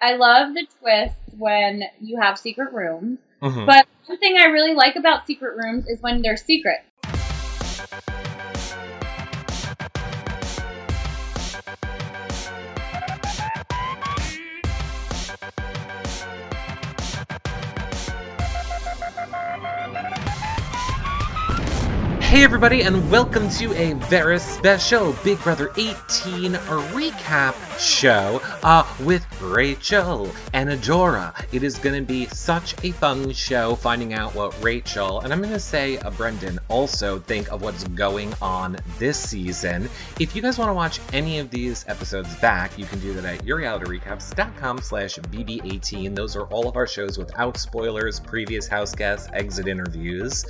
I love the twist when you have secret rooms. Mhm. But one thing I really like about secret rooms is when they're secret. Hey everybody, and welcome to a very special Big Brother 18 recap show uh, with Rachel and Adora. It is going to be such a fun show finding out what Rachel, and I'm going to say uh, Brendon, also think of what's going on this season. If you guys want to watch any of these episodes back, you can do that at yourrealityrecaps.com slash bb18. Those are all of our shows without spoilers, previous house guests, exit interviews.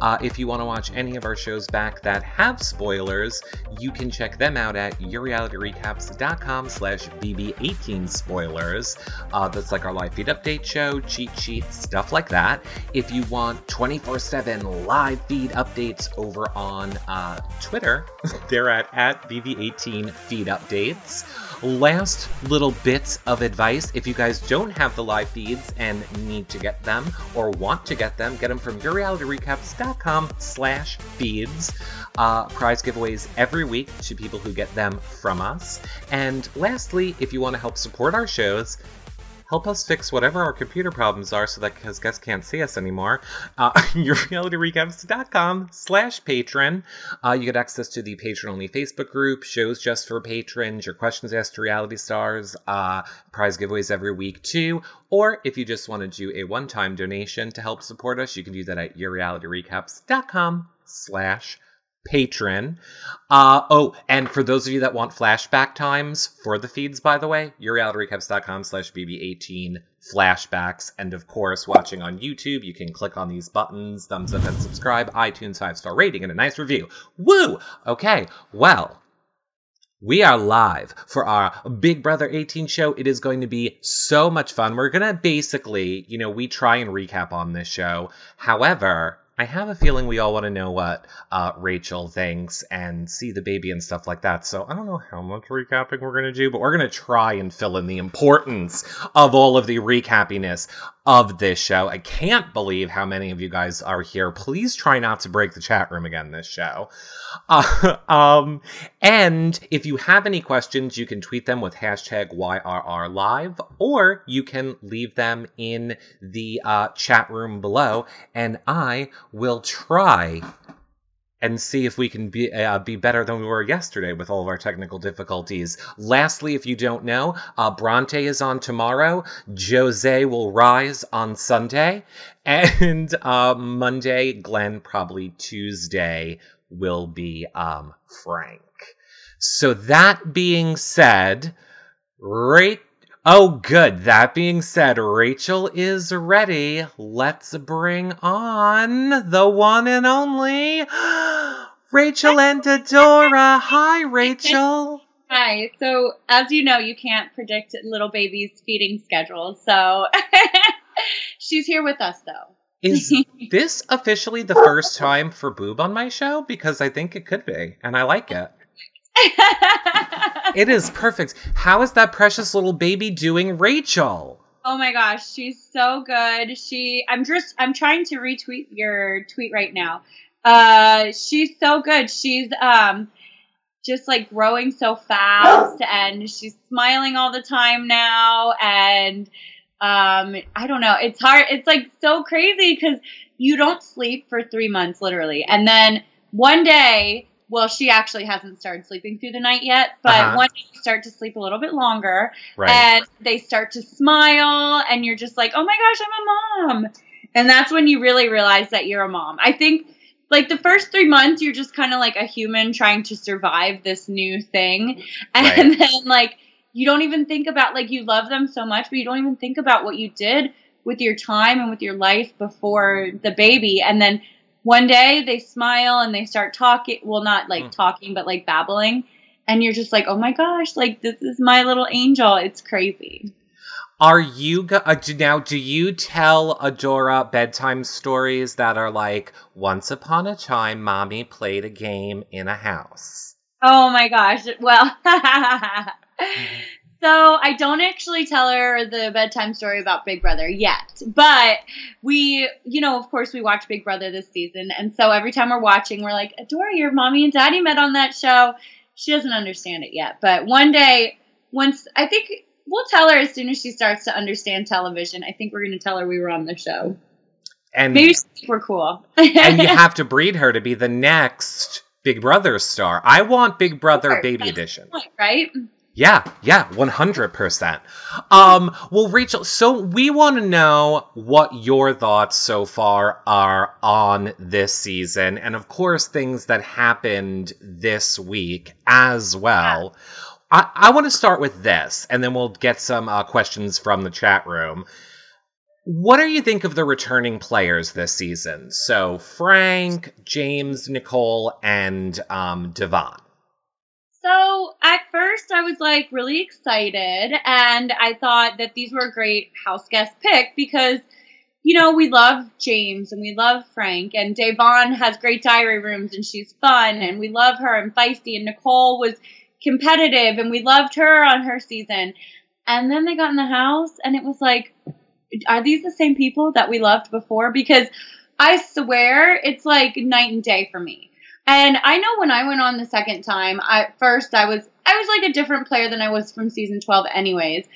Uh, if you want to watch any of our shows back that have spoilers, you can check them out at yourrealityrecaps.com slash bb18 spoilers. Uh, that's like our live feed update show, cheat sheets, stuff like that. If you want 24-7 live feed updates over on uh, Twitter, they're at, at bb18 feed updates. Last little bits of advice if you guys don't have the live feeds and need to get them or want to get them, get them from yourrealityrecaps.com slash feeds. Uh, prize giveaways every week to people who get them from us. And lastly, if you want to help support our shows, help us fix whatever our computer problems are so that because guests can't see us anymore. Uh, yourrealityrecaps.com slash patron. Uh, you get access to the patron-only Facebook group, shows just for patrons, your questions asked to reality stars, uh, prize giveaways every week too. Or if you just want to do a one-time donation to help support us, you can do that at yourrealityrecaps.com slash patron. Uh, oh, and for those of you that want flashback times for the feeds, by the way, yourrealityrecaps.com slash bb18 flashbacks. And of course, watching on YouTube, you can click on these buttons, thumbs up and subscribe, iTunes five-star rating, and a nice review. Woo! Okay, well, we are live for our Big Brother 18 show. It is going to be so much fun. We're going to basically, you know, we try and recap on this show. However, I have a feeling we all want to know what uh, Rachel thinks and see the baby and stuff like that. So I don't know how much recapping we're going to do, but we're going to try and fill in the importance of all of the recappiness of this show. I can't believe how many of you guys are here. Please try not to break the chat room again this show. Uh, um, and if you have any questions, you can tweet them with hashtag YRRLive, or you can leave them in the uh, chat room below, and I will try and see if we can be uh, be better than we were yesterday with all of our technical difficulties. Lastly, if you don't know, uh, Bronte is on tomorrow. Jose will rise on Sunday, and uh, Monday, Glenn probably Tuesday will be um, Frank. So that being said, right. Oh, good. That being said, Rachel is ready. Let's bring on the one and only Rachel and Adora. Hi, Rachel. Hi. So, as you know, you can't predict little baby's feeding schedule. So, she's here with us, though. Is this officially the first time for Boob on my show? Because I think it could be, and I like it. It is perfect. How is that precious little baby doing, Rachel? oh my gosh, she's so good. She, I'm just, I'm trying to retweet your tweet right now. Uh, she's so good. She's um, just like growing so fast, and she's smiling all the time now, and um, I don't know. It's hard. It's like so crazy because you don't sleep for three months, literally, and then one day. Well, she actually hasn't started sleeping through the night yet, but Uh-huh. one you start to sleep a little bit longer, Right. and they start to smile and you're just like oh my gosh i'm a mom and that's when you really realize that you're a mom i think like the first three months you're just kind of like a human trying to survive this new thing and Right. then like you don't even think about like you love them so much but you don't even think about what you did with your time and with your life before the baby and then one day they smile and they start talking well not like Mm. talking but like babbling and you're just like oh my gosh like this is my little angel it's crazy Are you go- uh, do, now? Do you tell Adora bedtime stories that are like, "Once upon a time, mommy played a game in a house"? Oh my gosh. Well, So I don't actually tell her the bedtime story about Big Brother yet, but we, you know, of course, we watch Big Brother this season, and so every time we're watching, we're like, "Adora, your mommy and daddy met on that show." She doesn't understand it yet, but one day, once I think we'll tell her as soon as she starts to understand television. I think we're going to tell her we were on the show. And maybe we're cool. and you have to breed her to be the next Big Brother star. I want Big Brother sure, Baby Edition. right? Yeah, yeah, 100%. Um, well, Rachel, so we want to know what your thoughts so far are on this season, and of course, things that happened this week as well. I, I want to start with this, and then we'll get some uh, questions from the chat room. What do you think of the returning players this season? So, Frank, James, Nicole, and um, Devon. So at first I was like really excited and I thought that these were a great house guest pick because you know, we love James and we love Frank and Devon has great diary rooms and she's fun and we love her and feisty and Nicole was competitive and we loved her on her season. And then they got in the house and it was like, are these the same people that we loved before? Because I swear it's like night and day for me. And I know when I went on the second time, at first I was I was like a different player than I was from season 12 anyways.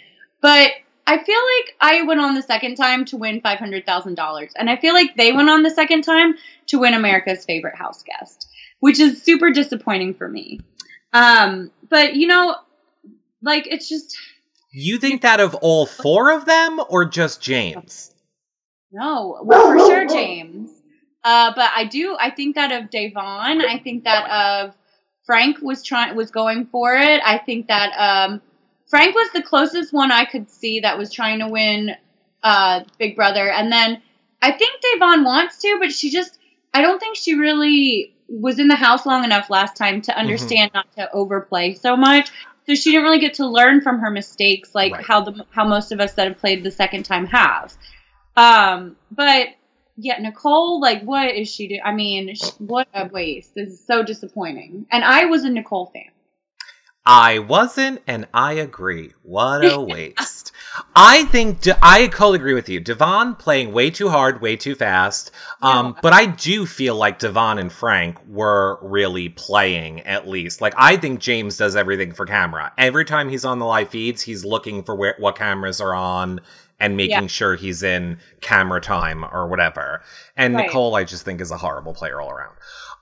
But I feel like I went on the second time to win $500,000 and I feel like they went on the second time to win America's favorite house guest, which is super disappointing for me. Um but you know like it's just You think that of all four of them or just James? No, well for sure James. Uh, but I do. I think that of Devon. I think that of Frank was trying was going for it. I think that um, Frank was the closest one I could see that was trying to win uh, Big Brother. And then I think Devon wants to, but she just I don't think she really was in the house long enough last time to understand mm-hmm. not to overplay so much. So she didn't really get to learn from her mistakes like right. how the how most of us that have played the second time have. Um, but yeah, Nicole, like, what is she doing? I mean, what a waste. This is so disappointing. And I was a Nicole fan. I wasn't, and I agree. What a waste. I think De- I totally agree with you. Devon playing way too hard, way too fast. Um, yeah. But I do feel like Devon and Frank were really playing at least. Like I think James does everything for camera. Every time he's on the live feeds, he's looking for where, what cameras are on and making yeah. sure he's in camera time or whatever. And right. Nicole, I just think is a horrible player all around.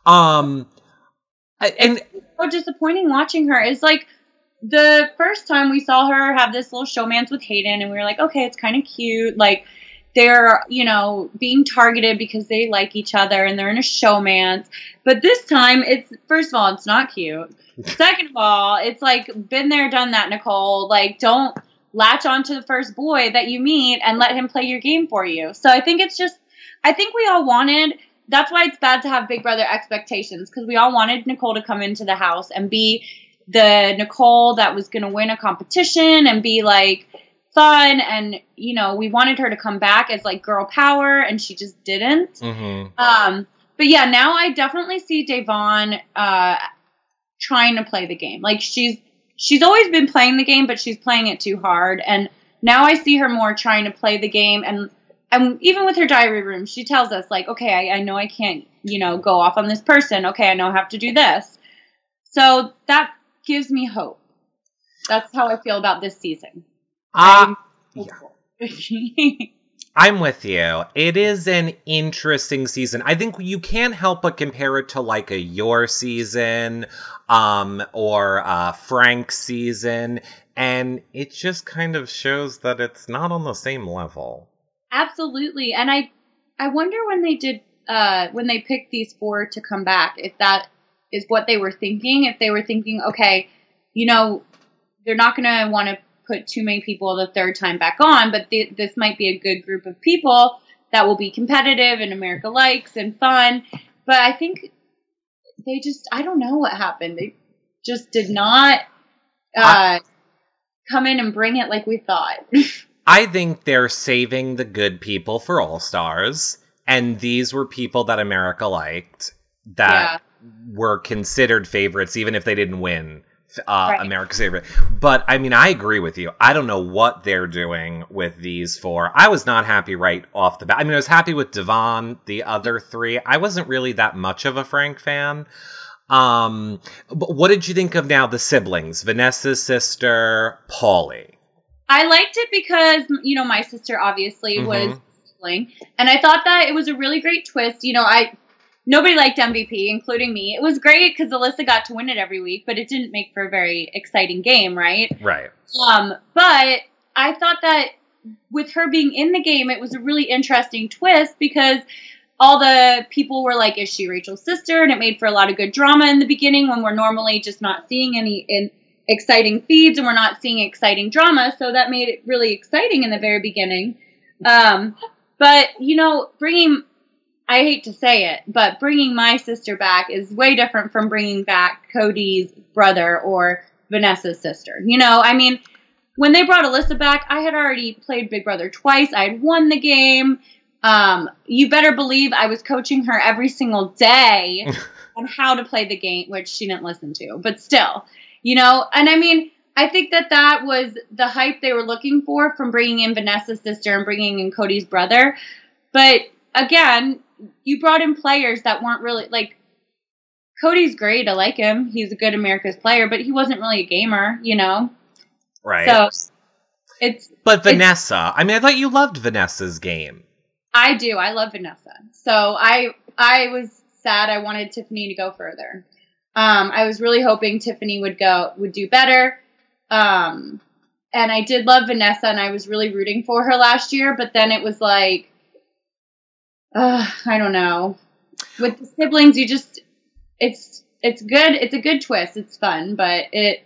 Um, and it's so disappointing watching her. is like the first time we saw her have this little showmance with Hayden, and we were like, okay, it's kind of cute. Like they're, you know, being targeted because they like each other and they're in a showmance. But this time, it's first of all, it's not cute. Second of all, it's like been there, done that, Nicole. Like, don't latch on to the first boy that you meet and let him play your game for you. So I think it's just, I think we all wanted, that's why it's bad to have Big Brother expectations because we all wanted Nicole to come into the house and be the Nicole that was going to win a competition and be like fun. And, you know, we wanted her to come back as like girl power and she just didn't. Mm-hmm. Um, but yeah, now I definitely see Devon uh, trying to play the game. Like she's she's always been playing the game, but she's playing it too hard. And now I see her more trying to play the game. And, and even with her diary room, she tells us, like, okay, I, I know I can't, you know, go off on this person. Okay, I know I have to do this. So that gives me hope. That's how I feel about this season. Uh, yeah. I'm with you. It is an interesting season. I think you can't help but compare it to like a your season, um, or uh, Frank's season, and it just kind of shows that it's not on the same level. Absolutely, and I, I wonder when they did, uh, when they picked these four to come back, if that is what they were thinking. If they were thinking, okay, you know, they're not want to put too many people the third time back on, but th- this might be a good group of people that will be competitive and America likes and fun. But I think they just, I don't know what happened. They just did not uh, come in and bring it like we thought. I think they're saving the good people for All Stars. And these were people that America liked that yeah. were considered favorites, even if they didn't win uh, Right. America's favorite. But I mean, I agree with you. I don't know what they're doing with these four. I was not happy right off the bat. I mean, I was happy with Devon. The other three, I wasn't really that much of a Frank fan. Um, but what did you think of now the siblings? Vanessa's sister, Paulie. I liked it because you know my sister obviously Mhm. was sibling, and I thought that it was a really great twist. You know, I nobody liked MVP, including me. It was great because Elissa got to win it every week, but it didn't make for a very exciting game, right? Right. Um, but I thought that with her being in the game, it was a really interesting twist because all the people were like, "Is she Rachel's sister?" And it made for a lot of good drama in the beginning when we're normally just not seeing any in exciting feeds and we're not seeing exciting drama. So that made it really exciting in the very beginning. Um, but you know, bringing I hate to say it, but bringing my sister back is way different from bringing back Cody's brother or Vanessa's sister. You know, I mean, when they brought Elissa back, I had already played Big Brother twice. I had won the game. Um, you better believe I was coaching her every single day on how to play the game, which she didn't listen to, but still, you know, and I mean, I think that that was the hype they were looking for from bringing in Vanessa's sister and bringing in Cody's brother. But again, you brought in players that weren't really like Cody's great. I like him. He's a good America's player, but he wasn't really a gamer, you know? Right. So it's, but Vanessa, I mean, I thought you loved Vanessa's game. I do. I love Vanessa. So I, I was sad. I wanted Tiffany to go further. Um, I was really hoping Tiffany would go, would do better. Um, and I did love Vanessa and I was really rooting for her last year, but then it was like, uh, I don't know. With the siblings, you just, it's, it's good. It's a good twist. It's fun, but it,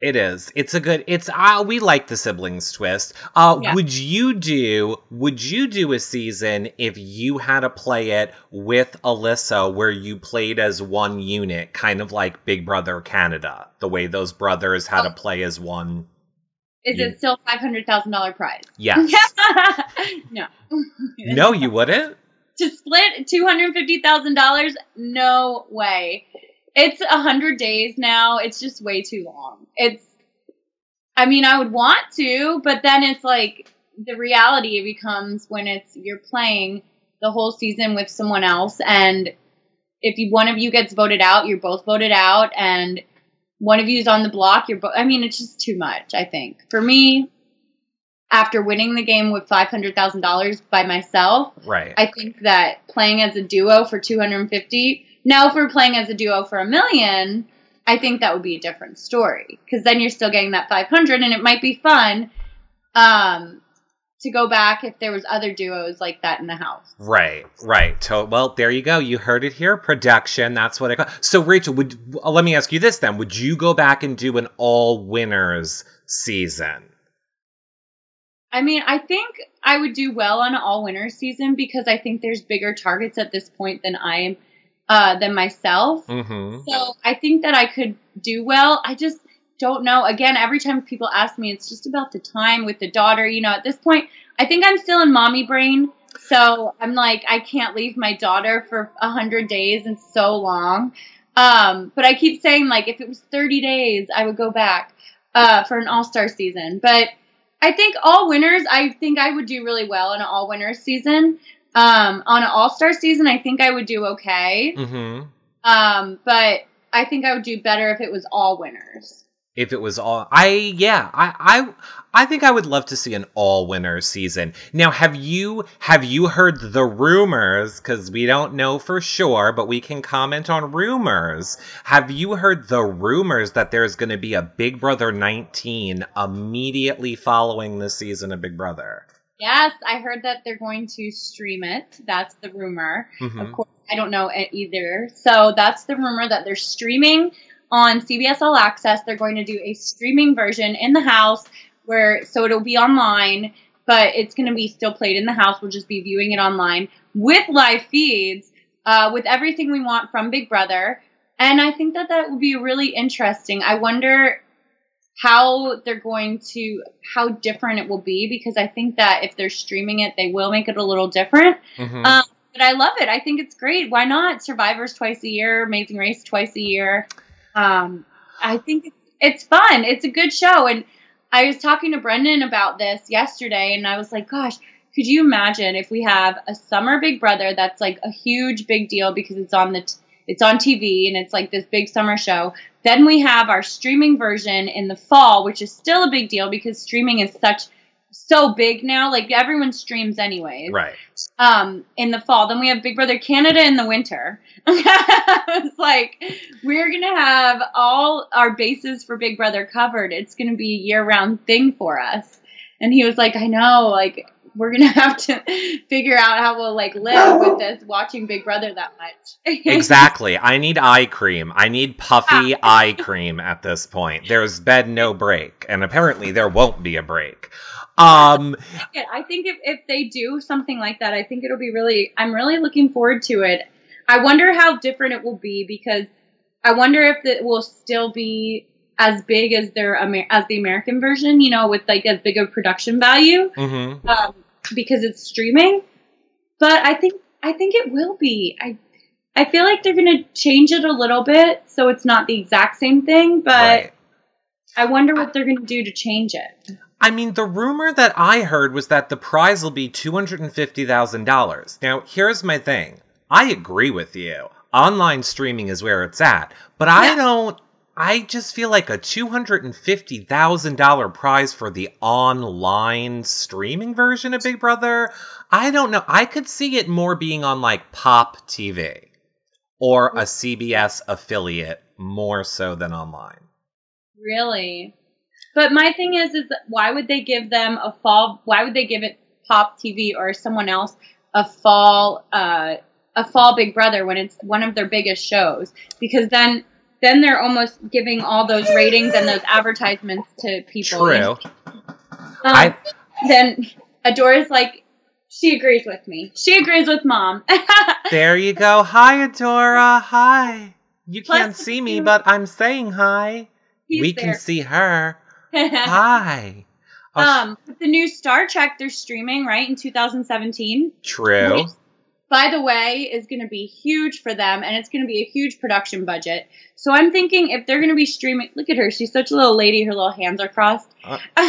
It is. It's a good. It's. Uh, we like the siblings twist. Uh, Yeah. Would you do? Would you do a season if you had to play it with Elissa, where you played as one unit, kind of like Big Brother Canada, the way those brothers had to play as one? Is You- it still $500,000 prize? Yes. no. no, you wouldn't. to split two hundred fifty thousand dollars? No way. It's a hundred days now. It's just way too long. It's. I mean, I would want to, but then it's like the reality becomes when it's you're playing the whole season with someone else, and if you, one of you gets voted out, you're both voted out, and one of you's on the block. You're. I mean, it's just too much. I think for me, after winning the game with five hundred thousand dollars by myself, Right. I think that playing as a duo for 250. Now, if we're playing as a duo for a million, I think that would be a different story because then you're still getting that 500, and it might be fun um, to go back if there was other duos like that in the house. Right, right. To, well, there you go. You heard it here. Production. That's what I call. So, Rachel, would uh, let me ask you this then? Would you go back and do an all winners season? I mean, I think I would do well on an all winners season because I think there's bigger targets at this point than I am uh, than myself. Mm-hmm. So I think that I could do well. I just don't know. Again, every time people ask me, it's just about the time with the daughter. You know, at this point, I think I'm still in mommy brain. So I'm like, I can't leave my daughter for a hundred days and so long. Um, but I keep saying like, if it was 30 days, I would go back uh, for an all star season. But I think all winners, I think I would do really well in an all winners season. Um, on an all star season, I think I would do okay. Mm-hmm. Um, but I think I would do better if it was all winners. If it was all, I yeah, I I I think I would love to see an all winner season. Now, have you have you heard the rumors? Because we don't know for sure, but we can comment on rumors. Have you heard the rumors that there's going to be a Big Brother 19 immediately following the season of Big Brother? Yes, I heard that they're going to stream it. That's the rumor. Mhm. Of course, I don't know it either. So that's the rumor that they're streaming on CBS All Access. They're going to do a streaming version in the house where so it'll be online, but it's going to be still played in the house. We'll just be viewing it online with live feeds, uh, with everything we want from Big Brother. And I think that that would be really interesting. I wonder how they're going to how different it will be because I think that if they're streaming it, they will make it a little different. Mhm. Um, but I love it. I think it's great. Why not? Survivors twice a year, Amazing Race twice a year. Um, I think it's, fun. It's a good show. And I was talking to Brendon about this yesterday, and I was like, gosh, could you imagine if we have a summer Big Brother that's like a huge big deal because it's on the t- it's on TV and it's like this big summer show. Then we have our streaming version in the fall, which is still a big deal because streaming is such so big now. Like everyone streams anyways. Right. Um, in the fall. Then we have Big Brother Canada in the winter. it's like we're gonna have all our bases for Big Brother covered. It's gonna be a year round thing for us. And he was like, I know, like we're gonna have to figure out how we'll like live with this watching Big Brother that much. Exactly. I need eye cream. I need puffy eye cream at this point. There's been no break, and apparently there won't be a break. Um, Yeah, I think if, if they do something like that, I think it'll be really, I'm really looking forward to it. I wonder how different it will be because I wonder if it will still be as big as their Amer- as the American version, you know, with like as big of production value mhm. um, because it's streaming. But I think I think it will be. I I feel like they're gonna change it a little bit so it's not the exact same thing, but Right. I wonder what they're gonna do to change it. I mean, the rumor that I heard was that the prize will be $250,000. Now, here's my thing. I agree with you. Online streaming is where it's at. But I don't. I just feel like a $250,000 prize for the online streaming version of Big Brother. I don't know. I could see it more being on like Pop TV or a CBS affiliate more so than online. Really? But my thing is, is why would they give them a fall? Why would they give it Pop TV or someone else a fall, uh, a fall Big Brother when it's one of their biggest shows? Because then, then they're almost giving all those ratings and those advertisements to people. True. Um, I then Adora's like, she agrees with me. She agrees with mom. There you go. Hi, Adora. Hi. You Plus can't see me, but I'm saying hi. We there. can see her. Hi. Oh, um, the new Star Trek they're streaming right in 2017. True. Which, by the way, is going to be huge for them, and it's going to be a huge production budget. So I'm thinking if they're going to be streaming, look at her, she's such a little lady. Her little hands are crossed. Uh.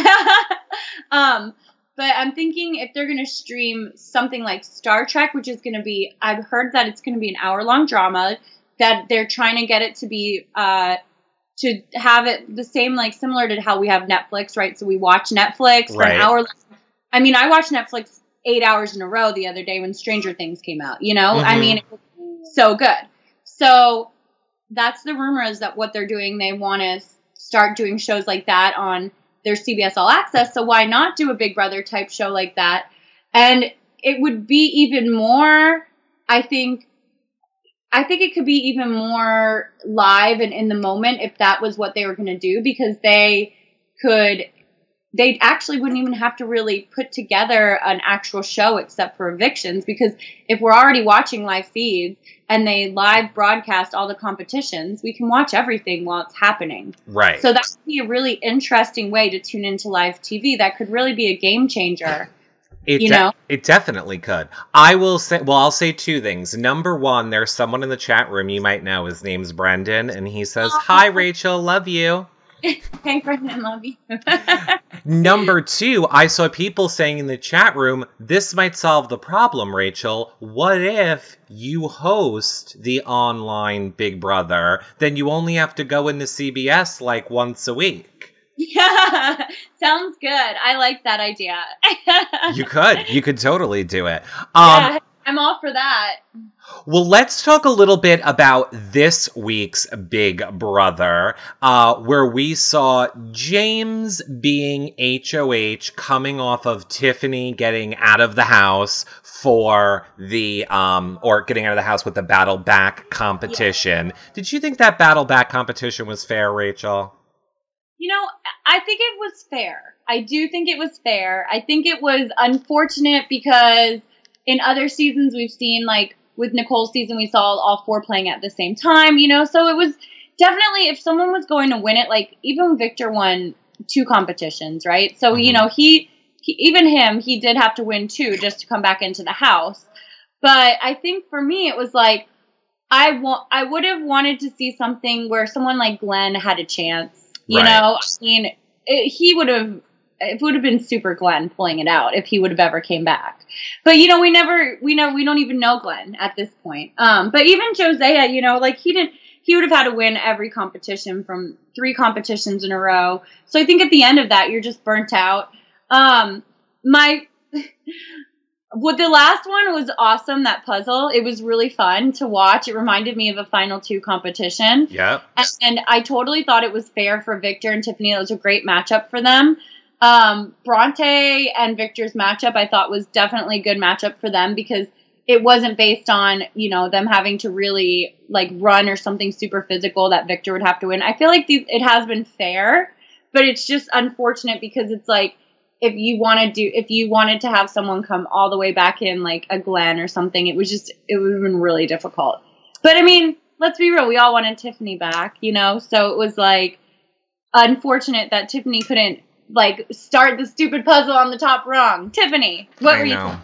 um, but I'm thinking if they're going to stream something like Star Trek, which is going to be, I've heard that it's going to be an hour long drama. That they're trying to get it to be, uh, to have it the same, like similar to how we have Netflix, right? So we watch Netflix for Right. an hour. I mean, I watched Netflix eight hours in a row the other day when Stranger Things came out. You know, I Mhm. mean, it was so good. So that's the rumor is that what they're doing, they want to start doing shows like that on their CBS All Access. So why not do a Big Brother type show like that? And it would be even more, I think. I think it could be even more live and in the moment if that was what they were going to do because they could they actually wouldn't even have to really put together an actual show except for evictions because if we're already watching live feeds and they live broadcast all the competitions, we can watch everything while it's happening. Right. So that would be a really interesting way to tune into live TV. That could really be a game changer. It you de- know? it definitely could. I will say, well, I'll say two things. Number one, there's someone in the chat room you might know. His name's Brendon, and he says, Aw. "Hi, Rachel, love you." Hey, Brendon, love you. Number two, I saw people saying in the chat room, this might solve the problem, Rachel. What if you host the online Big Brother? Then you only have to go into CBS like once a week. Yeah, sounds good. I like that idea. You could. You could totally do it. Um, yeah, I'm all for that. Well, let's talk a little bit about this week's Big Brother, uh, where we saw James being HOH coming off of Tiffany getting out of the house for the, um, or getting out of the house with the battle back competition. Did you think that battle back competition was fair, Rachel? You know, I think it was fair. I do think it was fair. I think it was unfortunate because in other seasons we've seen like with Nicole's season we saw all four playing at the same time, you know. So it was definitely if someone was going to win it, like even Victor won two competitions, right? So you Mhm. know he, he even him he did have to win two just to come back into the house. But I think for me it was like I want I would have wanted to see something where someone like Glenn had a chance. You Right. know, I mean, it, he would have. It would have been super Glenn pulling it out if he would have ever came back. But you know, we never, we know, we don't even know Glenn at this point. Um, but even Jozea, you know, like he didn't, he would have had to win every competition from three competitions in a row. So I think at the end of that, you're just burnt out. Um, my, well, the last one was awesome. That puzzle, it was really fun to watch. It reminded me of a Final Two competition. Yep. And I totally thought it was fair for Victor and Tiffany. It was a great matchup for them. Um, Bronte and Victor's matchup, I thought was definitely a good matchup for them because it wasn't based on, you know, them having to really like run or something super physical that Victor would have to win. I feel like these, it has been fair, but it's just unfortunate because it's like, if you want to do, if you wanted to have someone come all the way back in like a Glenn or something, it was just, it would have been really difficult. But I mean, let's be real, we all wanted Tiffany back, you know? So it was like unfortunate that Tiffany couldn't like start the stupid puzzle on the top rung. Tiffany, what I were you know.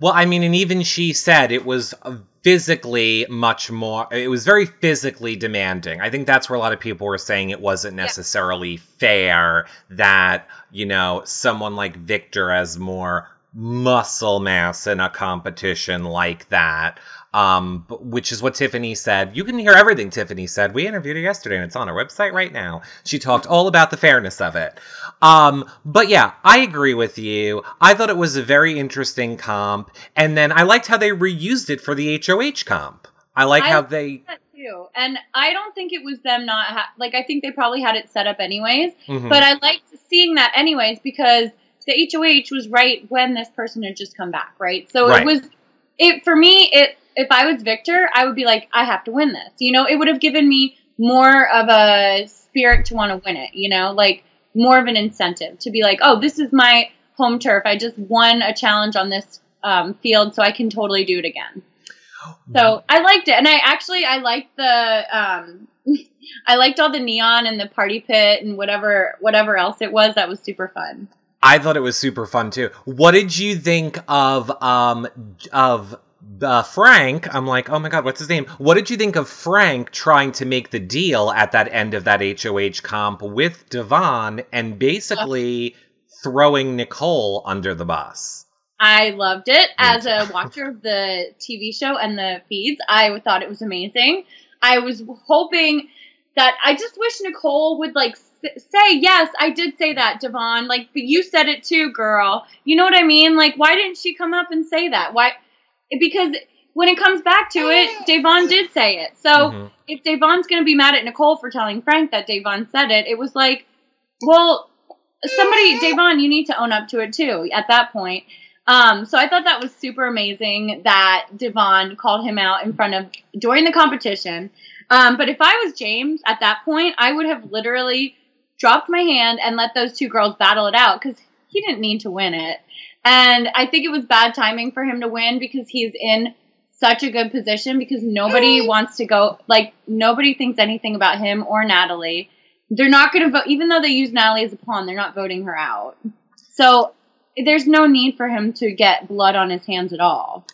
Well, I mean, and even she said it was physically much more, it was very physically demanding. I think that's where a lot of people were saying it wasn't necessarily fair that, you know, someone like Victor has more muscle mass in a competition like that. Um, which is what Tiffany said. You can hear everything Tiffany said. We interviewed her yesterday and it's on our website right now. She talked all about the fairness of it. Um, but yeah, I agree with you. I thought it was a very interesting comp. And then I liked how they reused it for the HOH comp. I like I- how they. too? And I don't think it was them not ha- like I think they probably had it set up anyways. Mhm. But I liked seeing that anyways because the HOH was right when this person had just come back, right? So Right. it was it for me it if I was Victor, I would be like I have to win this. You know, it would have given me more of a spirit to want to win it, you know? Like more of an incentive to be like, "Oh, this is my home turf. I just won a challenge on this um, field, so I can totally do it again." So I liked it, and I actually I liked the um, I liked all the neon and the party pit and whatever whatever else it was. That was super fun. I thought it was super fun too. What did you think of um of uh, Frank? I'm like, oh my god, what's his name? What did you think of Frank trying to make the deal at that end of that HOH comp with Devon and basically throwing Nicole under the bus? I loved it as a watcher of the TV show and the feeds. I thought it was amazing. I was hoping that I just wish Nicole would like say yes. I did say that, Devon. Like, but you said it too, girl. You know what I mean? Like, why didn't she come up and say that? Why? Because when it comes back to it, Devon did say it. So Mhm. if Devon's going to be mad at Nicole for telling Frank that Devon said it, it was like, well, somebody, Devon, you need to own up to it too at that point. Um, so I thought that was super amazing that Devon called him out in front of during the competition. Um, but if I was James at that point, I would have literally dropped my hand and let those two girls battle it out because he didn't need to win it. And I think it was bad timing for him to win because he's in such a good position because nobody wants to go like nobody thinks anything about him or Natalie. They're not going to vote even though they use Natalie as a pawn, they're not voting her out. So there's no need for him to get blood on his hands at all.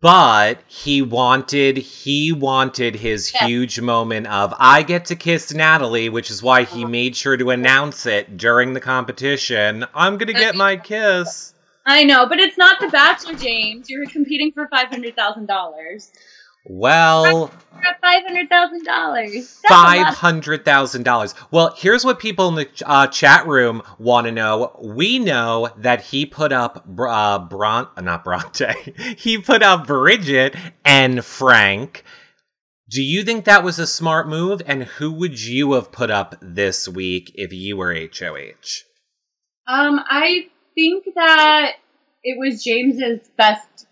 But he wanted he wanted his Yeah. huge moment of I get to kiss Natalie, which is why he uh-huh. made sure to announce it during the competition. I'm gonna get my kiss. I know, but it's not The Bachelor, James. You're competing for five hundred thousand dollars. Well, five hundred thousand dollars. five hundred thousand dollars. Well, here's what people in the uh, chat room want to know. We know that he put up uh, Bron, not Bronte. he put up Bridget and Frank. Do you think that was a smart move? And who would you have put up this week if you were HOH? Um, I think that it was James's best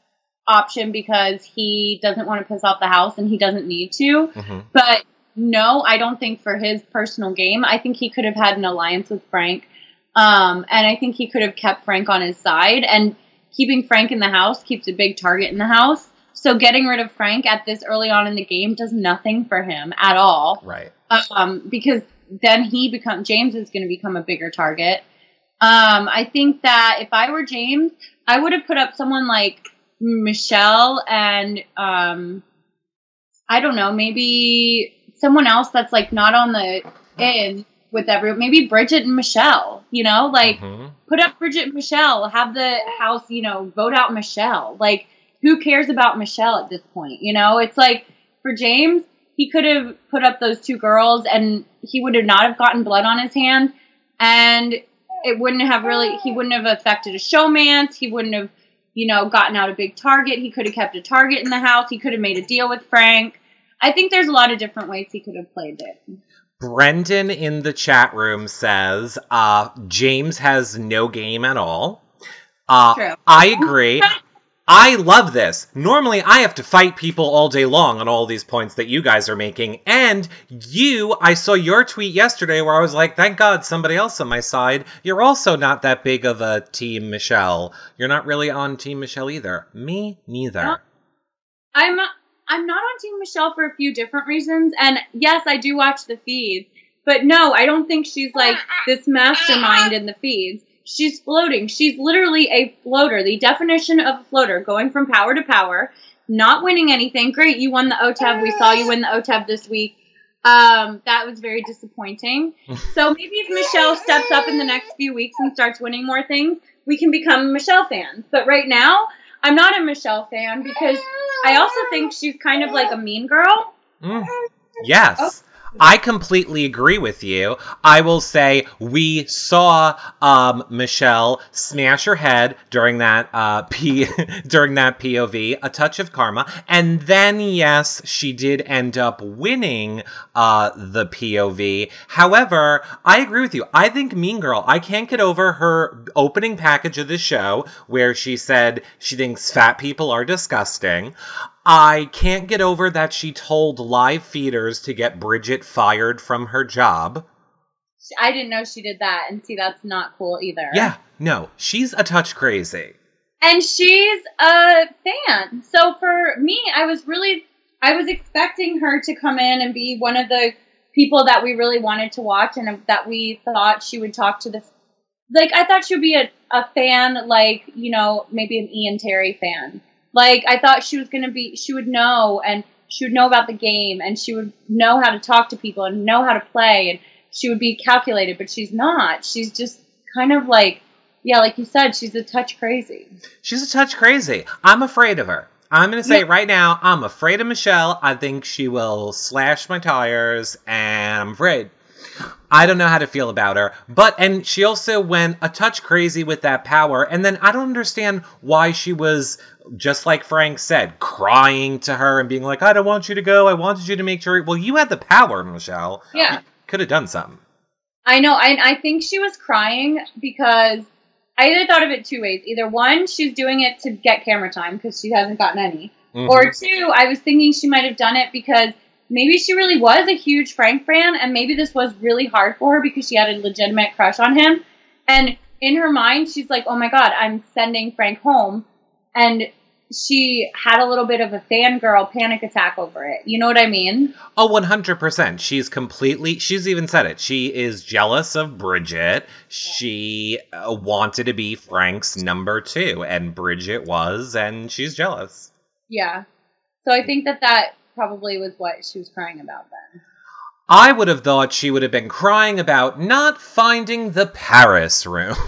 option because he doesn't want to piss off the house and he doesn't need to. hmm But no, I don't think for his personal game. I think he could have had an alliance with Frank. Um, and I think he could have kept Frank on his side. And keeping Frank in the house keeps a big target in the house. So getting rid of Frank at this early on in the game does nothing for him at all. Right. Um, because then he become James is going to become a bigger target. Um, I think that if I were James, I would have put up someone like Michelle and um, I don't know, maybe someone else that's like not on the in with everyone. Maybe Bridget and Michelle. You know, like Mhm. put up Bridget and Michelle. Have the house, you know, vote out Michelle. Like who cares about Michelle at this point? You know, it's like for James, he could have put up those two girls and he would have not have gotten blood on his hand and it wouldn't have really he wouldn't have affected a showmance he wouldn't have you know gotten out a big target he could have kept a target in the house he could have made a deal with frank i think there's a lot of different ways he could have played it Brendon in the chat room says uh, James has no game at all. Uh, True. I agree. I love this. Normally, I have to fight people all day long on all these points that you guys are making. And you, I saw your tweet yesterday where I was like, thank God somebody else on my side. You're also not that big of a Team Michelle. You're not really on Team Michelle either. Me, neither. I'm i'm not on team michelle for a few different reasons and yes i do watch the feeds but no i don't think she's like this mastermind in the feeds she's floating. She's literally a floater. The definition of a floater going from power to power not winning anything. Great you won the otev we saw you win the otev this week. Um, that was very disappointing. So maybe if michelle steps up in the next few weeks and starts winning more things we can become michelle fans but right now i'm not a michelle fan because i also think she's kind of like a mean girl. Mm. Yes. I completely agree with you. I will say we saw um, Michelle smash her head during that uh, P during that POV, a touch of karma, and then yes, she did end up winning uh, the POV. However, I agree with you. I think Mean Girl. I can't get over her opening package of the show where she said she thinks fat people are disgusting. I can't get over that she told live feeders to get Bridget fired from her job. i didn't know she did that and see that's not cool either Yeah, no, she's a touch crazy. and she's a fan. So for me, I was really, I was expecting her to come in and be one of the people that we really wanted to watch and that we thought she would talk to the, like, I thought she would be a, a fan, like, you know, maybe an Ian Terry fan. Like, I thought she was going to be, she would know and she would know about the game and she would know how to talk to people and know how to play and she would be calculated, but she's not. She's just kind of like, yeah, like you said, she's a touch crazy. She's a touch crazy. I'm afraid of her. I'm going to say Yeah. right now, I'm afraid of Michelle. I think she will slash my tires, and I'm afraid. I don't know how to feel about her. But, and she also went a touch crazy with that power. And then I don't understand why she was, just like Frank said, crying to her and being like, I don't want you to go. I wanted you to make sure. Well, you had the power, Michelle. Yeah. Could have done something. I know. I, I think she was crying because I either thought of it two ways. Either one, she's doing it to get camera time because she hasn't gotten any. Mhm. Or two, I was thinking she might have done it because maybe she really was a huge Frank fan and maybe this was really hard for her because she had a legitimate crush on him. And in her mind, she's like, oh my God, I'm sending Frank home. And she had a little bit of a fangirl panic attack over it. You know what I mean? Oh, 100%. She's completely, she's even said it. She is jealous of Bridget. She uh, wanted to be Frank's number two, and Bridget was, and she's jealous. Yeah. So I think that that probably was what she was crying about then. I would have thought she would have been crying about not finding the Paris room.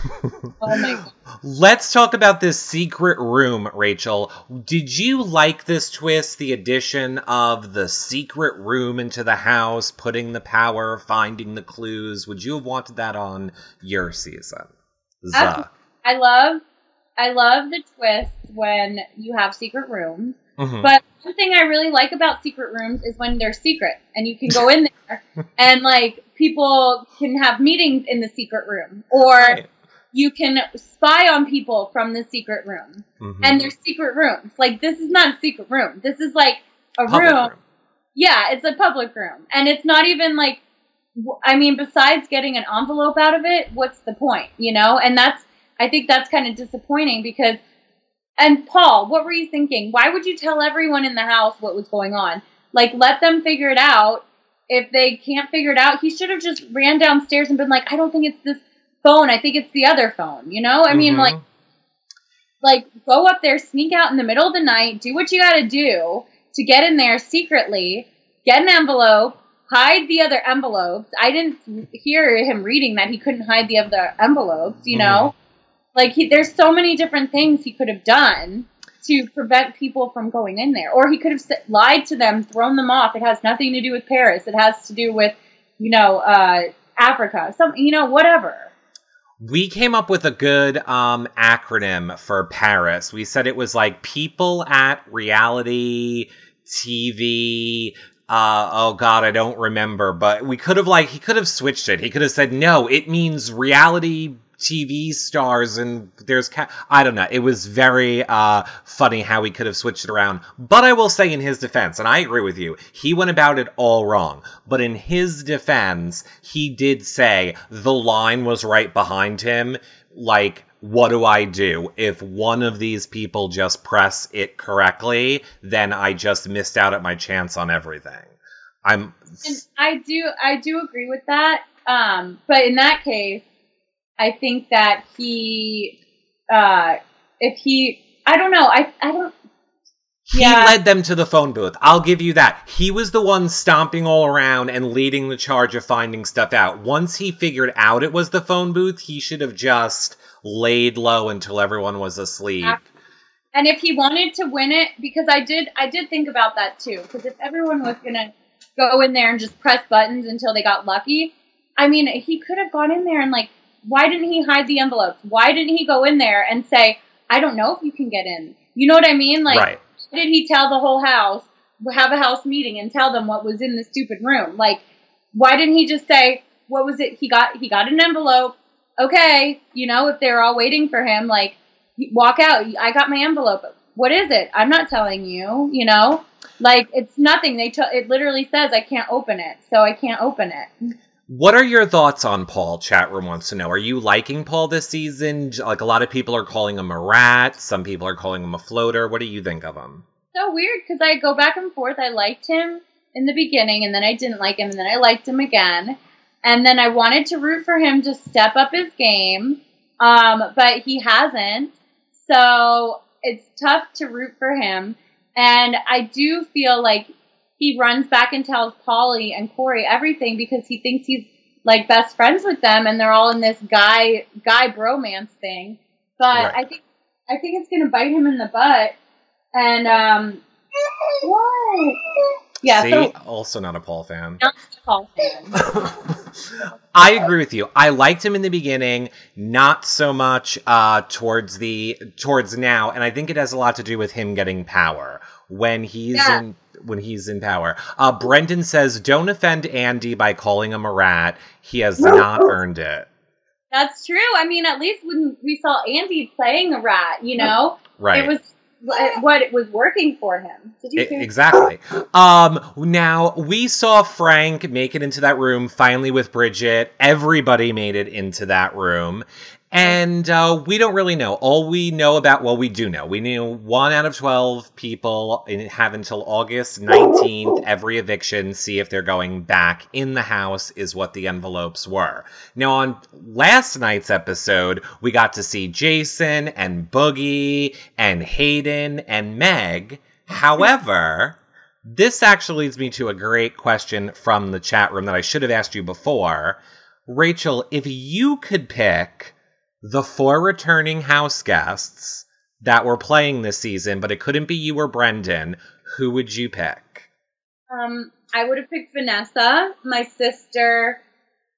Oh my Let's talk about this secret room, Rachel. Did you like this twist, the addition of the secret room into the house, putting the power, finding the clues? Would you have wanted that on your season? Zuh. I love I love the twist when you have secret rooms. Mhm. But one thing I really like about secret rooms is when they're secret and you can go in there and like people can have meetings in the secret room or Right. you can spy on people from the secret room. Mhm. And they're secret rooms. Like this is not a secret room. This is like a room. room. Yeah, it's a public room. And it's not even like, I mean, besides getting an envelope out of it, what's the point, you know? And that's, I think that's kind of disappointing because, and Paul, what were you thinking? Why would you tell everyone in the house what was going on? Like, let them figure it out. If they can't figure it out, he should have just ran downstairs and been like, I don't think it's this phone. I think it's the other phone, you know? I mean, Mhm. like, like go up there, sneak out in the middle of the night, do what you got to do to get in there secretly, get an envelope, hide the other envelopes. I didn't hear him reading that he couldn't hide the other envelopes, you know? Like he, there's so many different things he could have done to prevent people from going in there. Or he could have lied to them, thrown them off. It has nothing to do with Paris. It has to do with, you know, uh, Africa. Some, you know, whatever. We came up with a good um, acronym for Paris. We said it was like people at reality TV. Uh, oh God, I don't remember, but we could have like he could have switched it. He could have said no, it means reality TV stars and there's ca- I don't know. It was very uh, funny how he could have switched it around. But I will say in his defense, and I agree with you, he went about it all wrong. But in his defense, he did say the line was right behind him. Like, what do I do? If one of these people just press it correctly, then I just missed out at my chance on everything. I'm And I do, I do agree with that. Um, but in that case, I think that he, uh, if he, I don't know, I, I don't. He Yeah. led them to the phone booth. I'll give you that. He was the one stomping all around and leading the charge of finding stuff out. Once he figured out it was the phone booth, he should have just laid low until everyone was asleep. And if he wanted to win it, because I did, I did think about that too. Because if everyone was gonna go in there and just press buttons until they got lucky, I mean, he could have gone in there and like, why didn't he hide the envelopes? Why didn't he go in there and say, I don't know if you can get in? You know what I mean? Like, right. why did he tell the whole house, have a house meeting and tell them what was in the stupid room? Like, why didn't he just say, what was it? He got, he got an envelope. Okay. You know, if they're all waiting for him, like, walk out. I got my envelope. What is it? I'm not telling you, you know? Like, it's nothing. They tell, it literally says I can't open it. So I can't open it. What are your thoughts on Paul? Chat room wants to know. Are you liking Paul this season? Like a lot of people are calling him a rat. Some people are calling him a floater. What do you think of him? so weird because I go back and forth. I liked him in the beginning, and then I didn't like him, and then I liked him again, and then I wanted to root for him to step up his game, um, but he hasn't. So it's tough to root for him, and I do feel like he runs back and tells Paulie and Corey everything because he thinks he's like best friends with them, and they're all in this guy guy bromance thing. But Right. I think I think it's gonna bite him in the butt. And um, what? Yeah, See, so also not a Paul fan. not a Paul fan. I agree with you. I liked him in the beginning, not so much uh, towards the towards now, and I think it has a lot to do with him getting power when he's Yeah. in when he's in power. Uh, Brendon says, "Don't offend Andy by calling him a rat. He has not earned it." That's true. I mean, at least when we saw Andy playing a rat, you know, Right. it was what it was working for him. Did you I- exactly. Um, now we saw Frank make it into that room finally with Bridget. Everybody made it into that room. And uh, we don't really know. All we know about, well, we do know. We knew one out of 12 people have until August 19th, every eviction, see if they're going back in the house, is what the envelopes were. Now, on last night's episode, we got to see Jason and Boogie and Hayden and Meg. However, this actually leads me to a great question from the chat room that I should have asked you before. Rachel, if you could pick the four returning house guests that were playing this season, but it couldn't be you or Brendon, who would you pick? Um, I would have picked Elissa, my sister.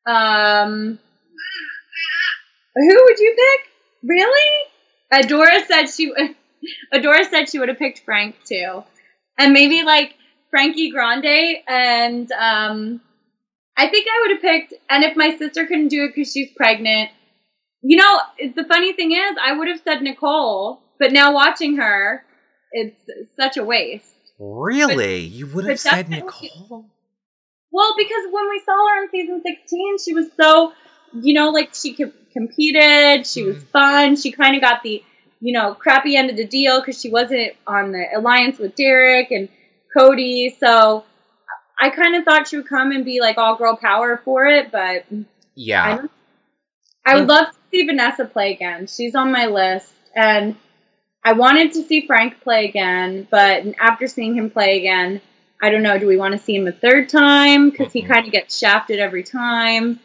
Um, who would you pick? Really? Adora said she. Adora said she would have picked Frank too, and maybe like Frankie Grande. And um, I think I would have picked. And if my sister couldn't do it because she's pregnant, you know, the funny thing is, I would have said Nicole. But now watching her, it's such a waste. Really? you would have said Nicole? Well, because when we saw her in season 16, she was so, you know, like she com- competed, she was mm-hmm. fun, she kind of got the, you know, crappy end of the deal because she wasn't on the alliance with Derek and Cody. So I kind of thought she would come and be like all girl power for it, but Yeah. don't. I would love to see Vanessa play again. She's on my list, and I wanted to see Frank play again, but after seeing him play again, I don't know. Do we want to see him a third time? Because he Mhm. kind of gets shafted every time.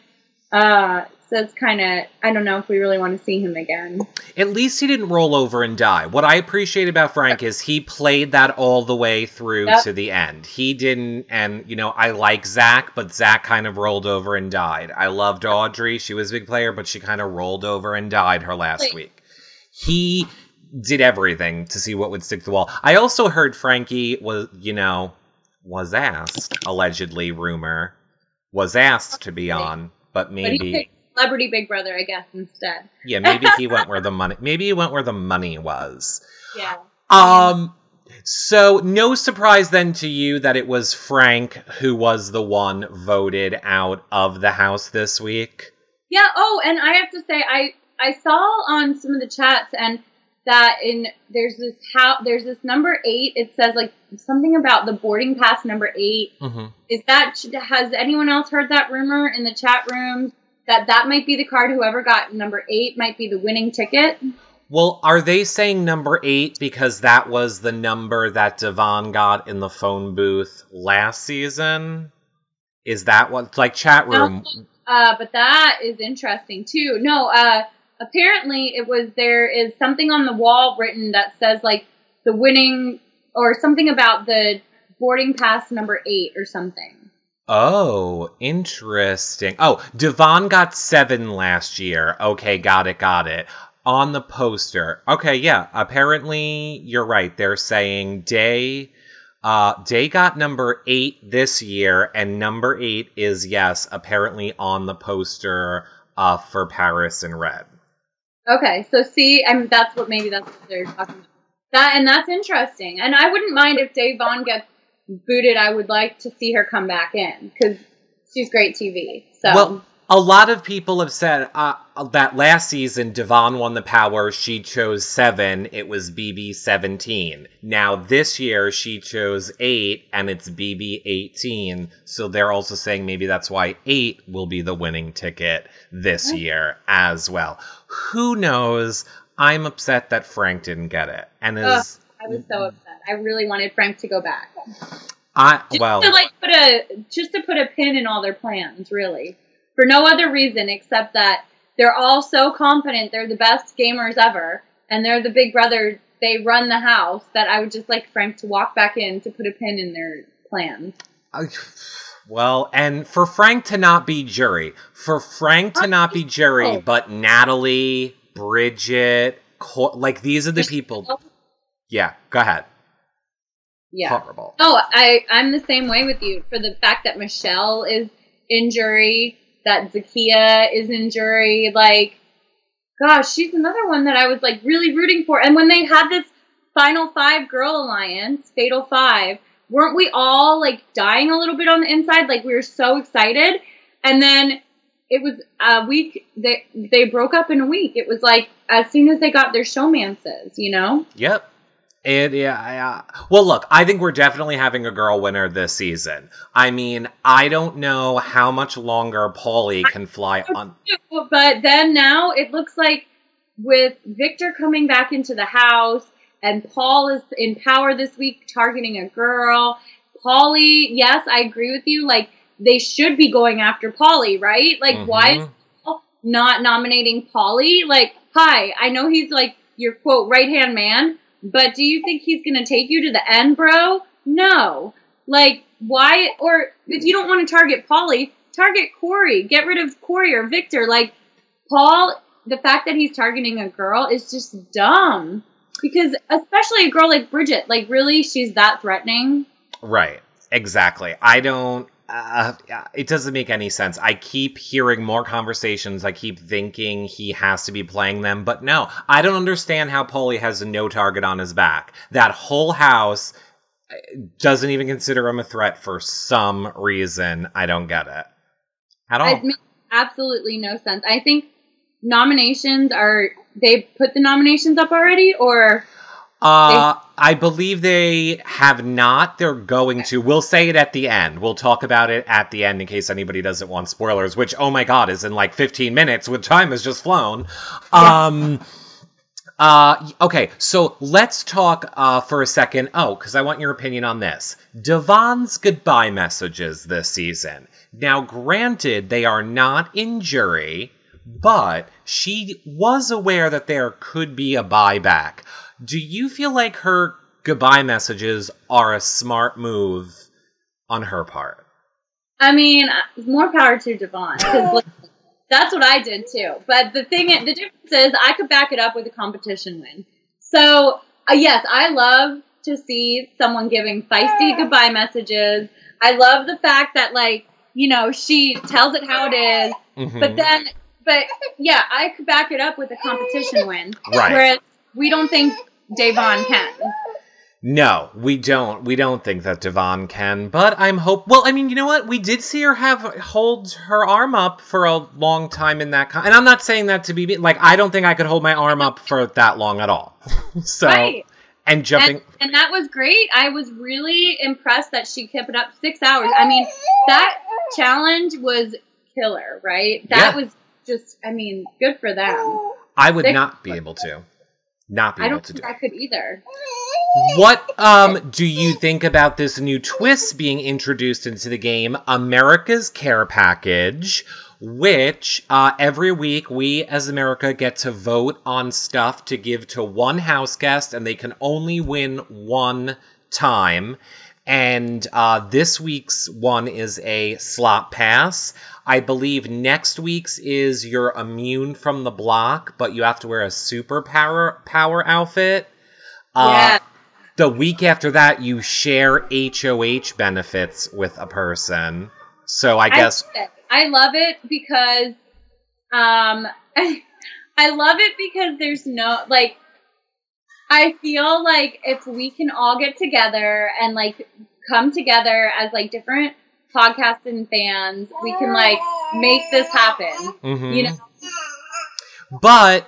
Uh, it's kind of I don't know if we really want to see him again. At least he didn't roll over and die. What I appreciate about Frank is he played that all the way through Yep. to the end. He didn't, and you know, I like Zach, but Zach kind of rolled over and died. I loved Audrey. She was a big player, but she kind of rolled over and died her last Like- week. He did everything to see what would stick to the wall. I also heard Frankie was, you know, was asked, allegedly, rumor, was asked to be on, But maybe. Celebrity Big Brother, I guess, instead. Yeah, maybe he went where the money. Maybe he went where the money was. Yeah. Um. So no surprise then to you that it was Frank who was the one voted out of the house this week. Yeah. Oh, and I have to say, I I saw on some of the chats and that in there's this how there's this number eight. It says like something about the boarding pass number eight. Mm-hmm. Is that has anyone else heard that rumor in the chat room that that might be the card? Whoever got number eight might be the winning ticket. Well, are they saying number eight because that was the number that Da'Vonne got in the phone booth last season? Is that what like chat room? Uh, but that is interesting too. No, uh, apparently it was there is something on the wall written that says like the winning or something about the boarding pass number eight or something. Oh, interesting. Oh, Da'Vonne got seven last year. Okay, got it, got it. On the poster. Okay, yeah. Apparently, you're right. They're saying Day. Uh, Day got number eight this year, and number eight is yes, apparently on the poster uh, for Paris in red. Okay, so see, mean that's what maybe that's what they're talking about. That and that's interesting. And I wouldn't mind if Vaughn gets booted. I would like to see her come back in because she's great TV. So Well, a lot of people have said uh, that last season Da'Vonne won the power. She chose seven. It was BB seventeen. Now this year she chose eight, and it's BB eighteen. So they're also saying maybe that's why eight will be the winning ticket this year as well. Who knows? I'm upset that Frank didn't get it, and Ugh. is I was so upset. I really wanted Frank to go back. I Just well. to like put a just to put a pin in all their plans, really. For no other reason except that they're all so confident they're the best gamers ever and they're the big brother they run the house that I would just like Frank to walk back in to put a pin in their plans. I- Well, and for Frank to not be jury, for Frank to not be jury, Oh. but Natalie, Bridget, Co- like these are the people. Yeah, go ahead. Yeah. Horrible. Oh, I I'm the same way with you for the fact that Michelle is in jury, that Zakiyah is in jury. Like, gosh, she's another one that I was like really rooting for. And when they had this Final Five Girl Alliance, Fatal Five, weren't we all like dying a little bit on the inside? Like we were so excited, and then it was a week. They they broke up in a week. It was like as soon as they got their showmances, you know. Yep. And yeah, yeah. Well, look, I think we're definitely having a girl winner this season. I mean, I don't know how much longer Paulie can fly on. But then now it looks like with Victor coming back into the house and Paul is in power this week targeting a girl. Paulie, yes, I agree with you. Like they should be going after Paulie, right? Like why is Mhm. Paul not nominating Paulie? Like, hi, I know he's like your quote right hand man, but do you think he's gonna take you to the end, bro? No. Like, why or if you don't want to target Paulie, target Corey. Get rid of Corey or Victor. Like Paul, the fact that he's targeting a girl is just dumb. Because especially a girl like Bridget, like really, she's that threatening. Right. Exactly. I don't. Uh, it doesn't make any sense. I keep hearing more conversations. I keep thinking he has to be playing them, but no, I don't understand how Paulie has no target on his back. That whole house uh, doesn't even consider him a threat for some reason. I don't get it at all. It makes absolutely no sense. I think nominations are they put the nominations up already, or Uh, I believe they have not. They're going to. We'll say it at the end. We'll talk about it at the end in case anybody doesn't want spoilers, which, oh my god, is in like 15 minutes, with time has just flown. Um, Uh, okay, so let's talk uh, for a second. Oh, because I want your opinion on this. Da'Vonne's goodbye messages this season. Now, granted, they are not in jury, but she was aware that there could be a buyback. Do you feel like her goodbye messages are a smart move on her part? I mean, more power to Da'Vonne. like, That's what I did too. But the thing, the difference is, I could back it up with a competition win. So uh, yes, I love to see someone giving feisty goodbye messages. I love the fact that like you know she tells it how it is, Mhm. but then, but yeah, I could back it up with a competition win. Right. Whereas we don't think Da'Vonne can. No, we don't. We don't think that Da'Vonne can, but I'm hope. Well, I mean, you know what? We did see her have hold her arm up for a long time in that. Con- and I'm not saying that to be like I don't think I could hold my arm up for that long at all. so Right. and jumping. And, and that was great. I was really impressed that she kept it up six hours. I mean, that challenge was killer, right? That Yeah. was just, I mean, good for them. I would they- not be able to. Not be I able don't to think do. I could either. What um do you think about this new twist being introduced into the game, America's Care Package, which uh, every week we as America get to vote on stuff to give to one house guest, and they can only win one time. And uh, this week's one is a slop pass. I believe next week's is you're immune from the block, but you have to wear a super power power outfit. Uh, yeah. the week after that, you share HOH benefits with a person. So I guess I, love it. I love it because, um, I love it because there's no, like, I feel like if we can all get together and like come together as like different podcasting fans, we can like make this happen. Mhm. You know, But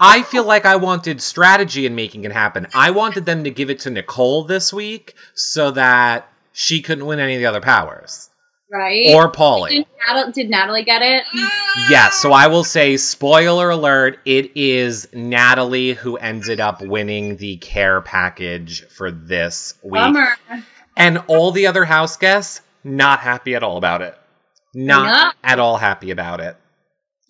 I feel like I wanted strategy in making it happen. I wanted them to give it to Nicole this week so that she couldn't win any of the other powers. Right? Or Paulie. did Natalie, did Natalie get it? Yes, so I will say, spoiler alert, it is Natalie who ended up winning the care package for this week. Bummer. And all the other house guests, not happy at all about it. Not Not- at all happy about it.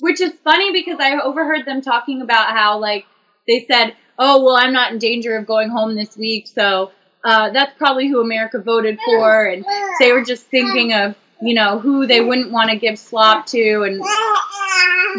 Which is funny because I overheard them talking about how like they said, "Oh, well, I'm not in danger of going home this week, so uh, that's probably who America voted for." And they were just thinking of you know who they wouldn't want to give slop to, and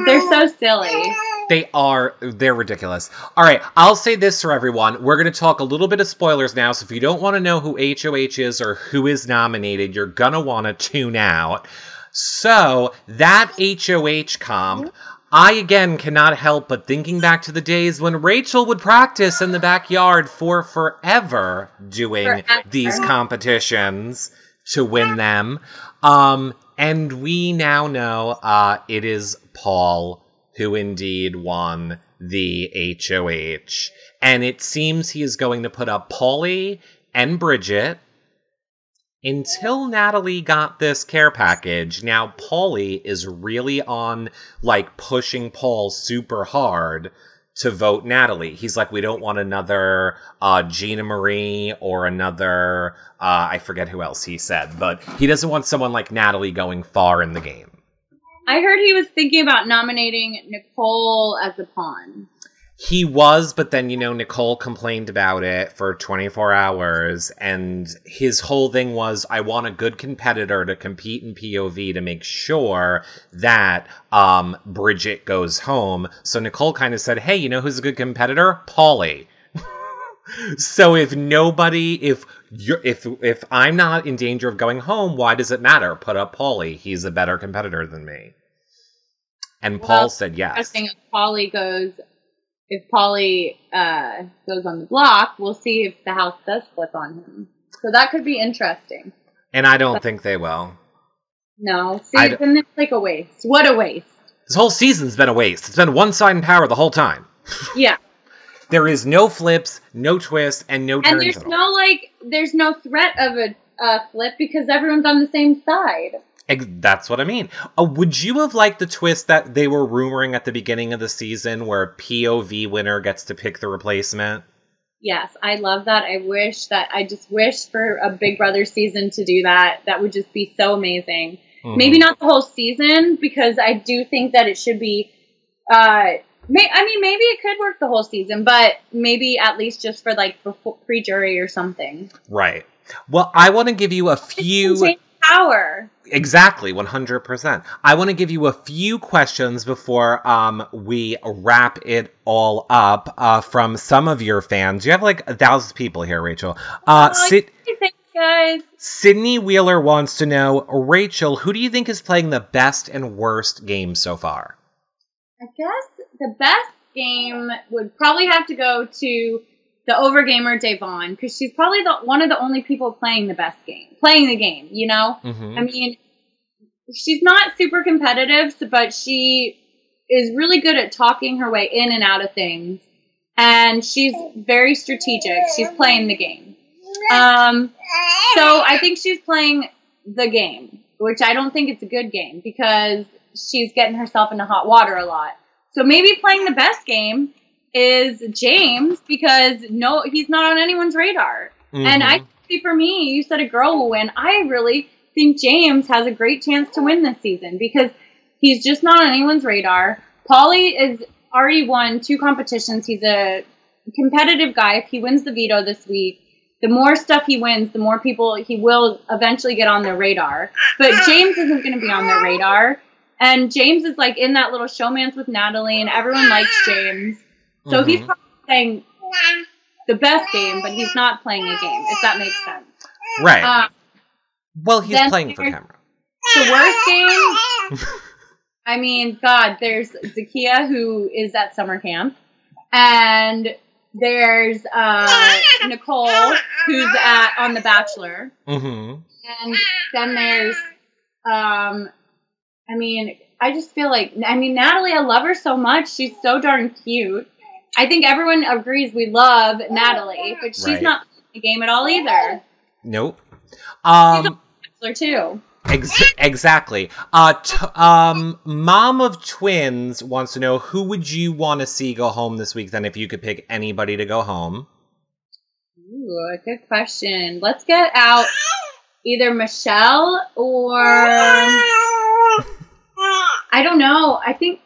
they're so silly. They are, they're ridiculous. All right, I'll say this for everyone. We're going to talk a little bit of spoilers now, so if you don't want to know who HOH is or who is nominated, you're going to want to tune out. So, that HOH comp, I again cannot help but thinking back to the days when Rachel would practice in the backyard for forever doing Forever. these competitions to win them. Um, and we now know uh, it is Paul who indeed won the HOH. And it seems he is going to put up Paulie and Bridget until Natalie got this care package. Now, Paulie is really on, like, pushing Paul super hard to vote Natalie. He's like, we don't want another uh, Gina Marie or another, uh, I forget who else he said, but he doesn't want someone like Natalie going far in the game. I heard he was thinking about nominating Nicole as a pawn. He was, but then, you know, Nicole complained about it for 24 hours, and his whole thing was I want a good competitor to compete in POV to make sure that um, Bridget goes home. So Nicole kind of said, hey, you know who's a good competitor? Paulie. so if nobody, if you're, if if I'm not in danger of going home, why does it matter? Put up Paulie. He's a better competitor than me. And Paul said yes. Interesting Paulie goes, if Paulie uh, goes on the block, we'll see if the house does flip on him. So that could be interesting. And I don't think they will. No, see, I d- then it's like a waste. What a waste. This whole season's been a waste. It's been one side in power the whole time. Yeah, There is no flips, no twists, and no turns. and there's no like, there's no threat of a uh, flip because everyone's on the same side. That's what I mean. Uh, would you have liked the twist that they were rumoring at the beginning of the season where a POV winner gets to pick the replacement? Yes, I love that. I wish that I just wish for a Big Brother season to do that. That would just be so amazing. Mhm. Maybe not the whole season because I do think that it should be. Uh, may, I mean, maybe it could work the whole season, but maybe at least just for like pre jury or something. Right. Well, I want to give you a few. Change power. Exactly, 100%. I want to give you a few questions before um, we wrap it all up uh, from some of your fans. You have like a thousand people here, Rachel. Uh, Oh, Sid- Thanks, guys. Sydney Wheeler wants to know, Rachel, who do you think is playing the best and worst game so far? I guess the best game would probably have to go to the overgamer Da'Vonne because she's probably the one of the only people playing the best game, playing the game. You know, Mm-hmm. I mean, she's not super competitive, but she is really good at talking her way in and out of things, and she's very strategic. She's playing the game. Um, so I think she's playing the game, which I don't think it's a good game because she's getting herself into hot water a lot. So maybe playing the best game is James because no, he's not on anyone's radar. And I mm-hmm. see for me, you said a girl will win. I really think James has a great chance to win this season because he's just not on anyone's radar. Paulie is already won two competitions. He's a competitive guy. If he wins the veto this week, the more stuff he wins, the more people he will eventually get on their radar. But James isn't going to be on their radar. And James is like in that little showmance with Natalie, and everyone likes James. So he's Mhm. probably playing the best game, but he's not playing a game, if that makes sense. right. Uh, well, he's playing for camera. the worst game, I mean, God, there's Zakiyah who is at summer camp, and there's uh, Nicole who's at on The Bachelor, Mm-hmm. and then there's, um, I mean, I just feel like, I mean, Natalie, I love her so much. She's so darn cute. I think everyone agrees we love Natalie, but she's Right. not playing the game at all either. Nope. Um, Bachelor too. ex- exactly. Uh, t- um, mom of twins wants to know who would you want to see go home this week? Then, if you could pick anybody to go home. Ooh, good question. Let's get out either Michelle or I don't know. I think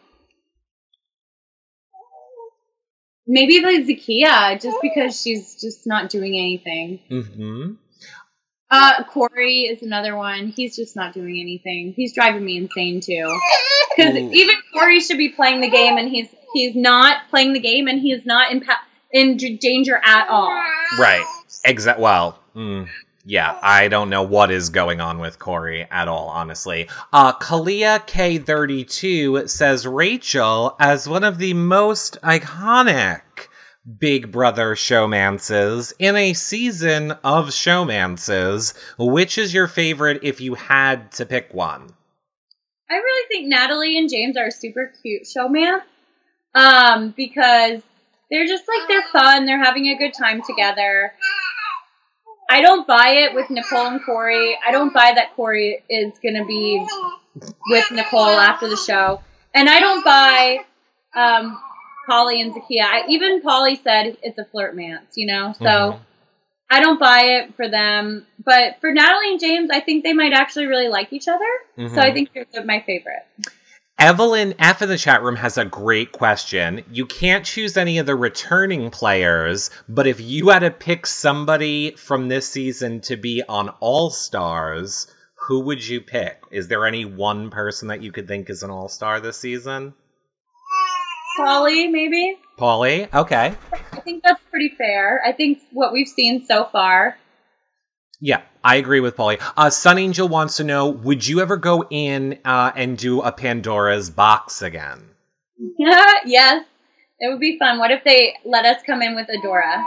maybe like Zakiyah, just because she's just not doing anything. Mm-hmm. Uh, Corey is another one. He's just not doing anything. He's driving me insane too. Because even Corey should be playing the game, and he's he's not playing the game, and he's not in pa- in d- danger at all. Right. Exact. Well, mm, yeah. I don't know what is going on with Corey at all, honestly. Uh, Kalia K32 says Rachel as one of the most iconic Big Brother showmances in a season of showmances. Which is your favorite if you had to pick one? I really think Natalie and James are super cute showmance. Um, because they're just like they're fun, they're having a good time together. I don't buy it with Nicole and Corey. I don't buy that Corey is gonna be with Nicole after the show. And I don't buy um Paulie and Zakiyah. I, even Paulie said it's a flirt mance, you know? So Mhm. I don't buy it for them. But for Natalie and James, I think they might actually really like each other. So Mhm. I think they're my favorite. Evelyn F in the chat room has a great question. You can't choose any of the returning players, but if you had to pick somebody from this season to be on All Stars, who would you pick? Is there any one person that you could think is an All Star this season? Paulie, maybe? Paulie? Okay. I think that's pretty fair. I think what we've seen so far. Yeah, I agree with Paulie. Uh, Sun Angel wants to know Would you ever go in uh, and do a Pandora's box again? yes, it would be fun. What if they let us come in with Adora?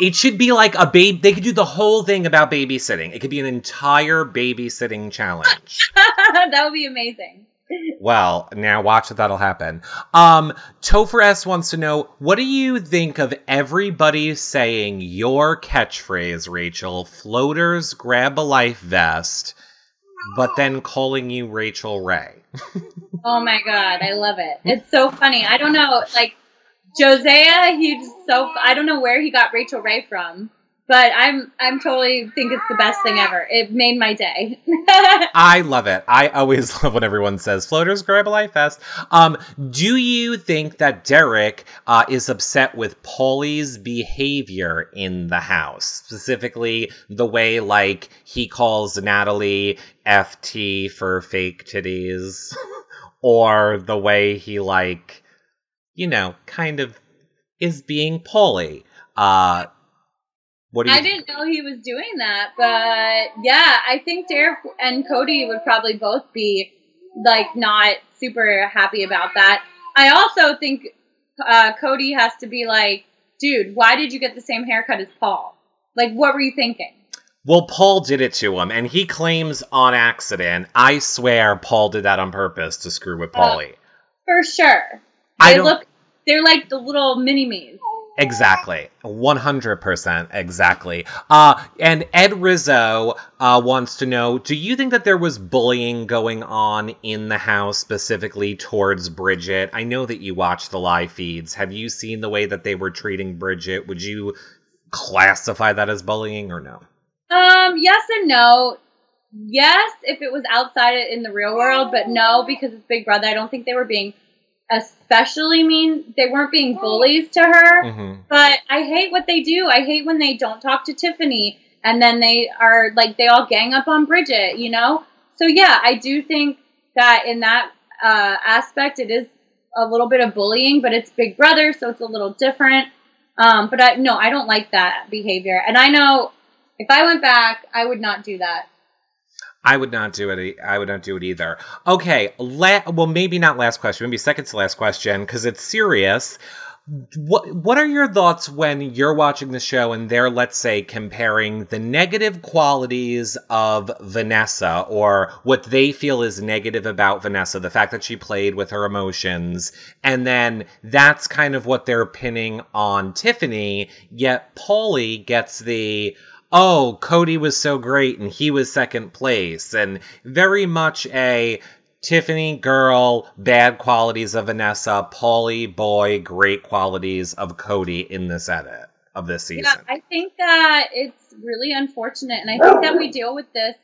It should be like a babe. They could do the whole thing about babysitting. It could be an entire babysitting challenge. that would be amazing. Well, now watch if that'll happen. Um, Topher S wants to know what do you think of everybody saying your catchphrase, Rachel? Floaters grab a life vest. but then calling you Rachel Ray. Oh my god, I love it. It's so funny. I don't know, like Jozea, he's so I don't know where he got Rachel Ray from, but I'm I'm totally think it's the best thing ever. It made my day. I love it. I always love when everyone says floaters grab a life fest. Um, do you think that Derek uh, is upset with Paulie's behavior in the house, specifically the way like he calls Natalie FT for fake titties, or the way he like, you know, kind of is being Paulie? Uh, what do you? I didn't know he was doing that, but yeah, I think Derek and Cody would probably both be like not super happy about that. I also think uh, Cody has to be like, dude, why did you get the same haircut as Paul? Like, what were you thinking? Well, Paul did it to him, and he claims on accident. I swear Paul did that on purpose to screw with Paulie. For sure. I They don't- look, they're like the little mini me's. Exactly. 100% exactly. Uh, and Ed Rizzo uh, wants to know Do you think that there was bullying going on in the house specifically towards Bridget? I know that you watch the live feeds. Have you seen the way that they were treating Bridget? Would you classify that as bullying or no? Um, yes and no. Yes, if it was outside in the real world, but no, because it's Big Brother. I don't think they were being especially mean. They weren't being bullies to her. hmm But I hate what they do. I hate when they don't talk to Tiffany and then they are like they all gang up on Bridget, you know? So yeah, I do think that in that uh, aspect it is a little bit of bullying, but it's Big Brother, so it's a little different. Um, but I no, I don't like that behavior. And I know if I went back, I would not do that. I would not do it. I would not do it either. Okay, la- well, maybe not last question. Maybe second to last question because it's serious. What What are your thoughts when you're watching the show and they're, let's say, comparing the negative qualities of Vanessa or what they feel is negative about Vanessa, the fact that she played with her emotions, and then that's kind of what they're pinning on Tiffany. Yet Paulie gets the oh, Cody was so great and he was second place, and very much a Tiffany girl, bad qualities of Vanessa, Paulie boy, great qualities of Cody in this edit of this season. Yeah, I think that it's really unfortunate, and I think that we deal with this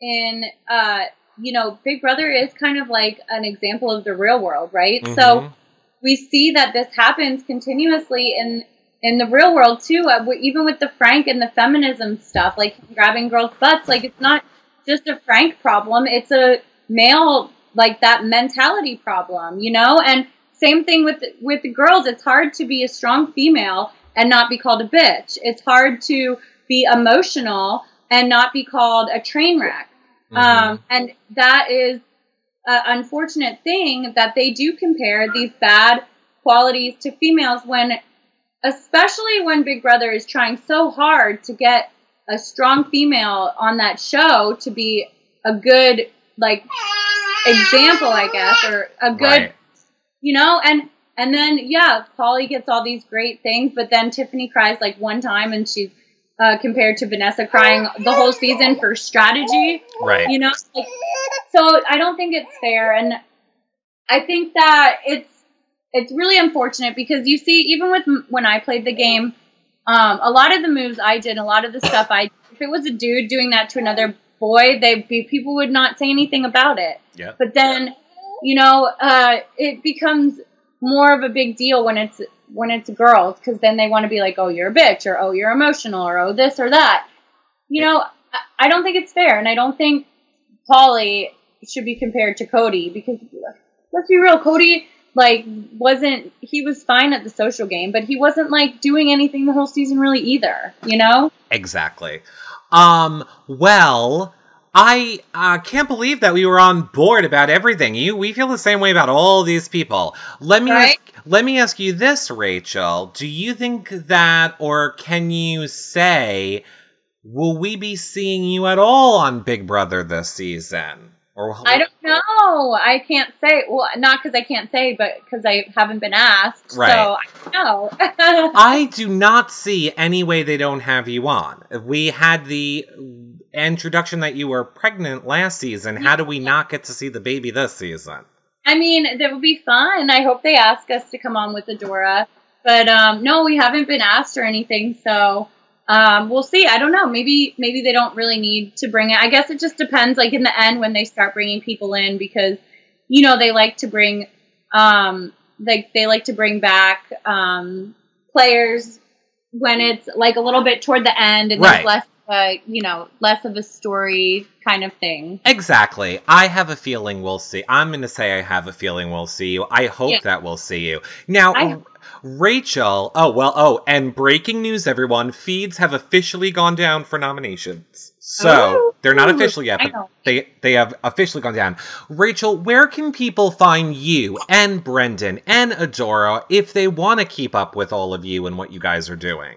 in, uh, you know, Big Brother is kind of like an example of the real world, right? So Mhm. we see that this happens continuously in in the real world too. Uh, even with the Frank and the feminism stuff, like grabbing girls' butts, like it's not just a Frank problem; it's a male like that mentality problem, you know. And same thing with with the girls. It's hard to be a strong female and not be called a bitch. It's hard to be emotional and not be called a train wreck. Mhm. Um, and that is an unfortunate thing that they do compare these bad qualities to females when, especially when Big Brother is trying so hard to get a strong female on that show to be a good, like, example, I guess, or a good, Right. you know, and, and then, yeah, Paulie gets all these great things, but then Tiffany cries like one time and she's, uh, compared to Vanessa crying the whole season for strategy Right. you know like, so i don't think it's fair and i think that it's it's really unfortunate because you see even with when i played the game um, a lot of the moves i did a lot of the stuff i if it was a dude doing that to another boy they be people would not say anything about it. Yeah. but then you know uh, it becomes more of a big deal when it's when it's girls because then they want to be like oh you're a bitch or oh you're emotional or oh this or that. You know I, don't think it's fair and i don't think Paulie should be compared to Cody because let's be real, Cody like wasn't he was fine at the social game, but he wasn't like doing anything the whole season really either, you know? Exactly. Um, well, I uh, can't believe that we were on board about everything. You, we feel the same way about all these people. Let me Right. ask, let me ask you this, Rachel. Do you think that, or can you say, will we be seeing you at all on Big Brother this season? Or I don't know. I can't say. Well, not because I can't say, but because I haven't been asked. Right. So I don't know. I do not see any way they don't have you on. We had the introduction that you were pregnant last season. How do we not get to see the baby this season? I mean, that would be fun. I hope they ask us to come on with Adora. But um, no, we haven't been asked or anything, so um, we'll see. I don't know. Maybe maybe they don't really need to bring it. I guess it just depends. Like in the end, when they start bringing people in, because you know they like to bring um, like they like to bring back um, players when it's like a little bit toward the end and Right. there's less, uh, you know, less of a story kind of thing. Exactly. I have a feeling we'll see. I'm going to say I have a feeling we'll see you. I hope Yeah. that we'll see you. Now, Rachel. Oh, well, oh, and breaking news, everyone. Feeds have officially gone down for nominations. So, they're not official yet, but they, they have officially gone down. Rachel, where can people find you and Brendon and Adora if they want to keep up with all of you and what you guys are doing?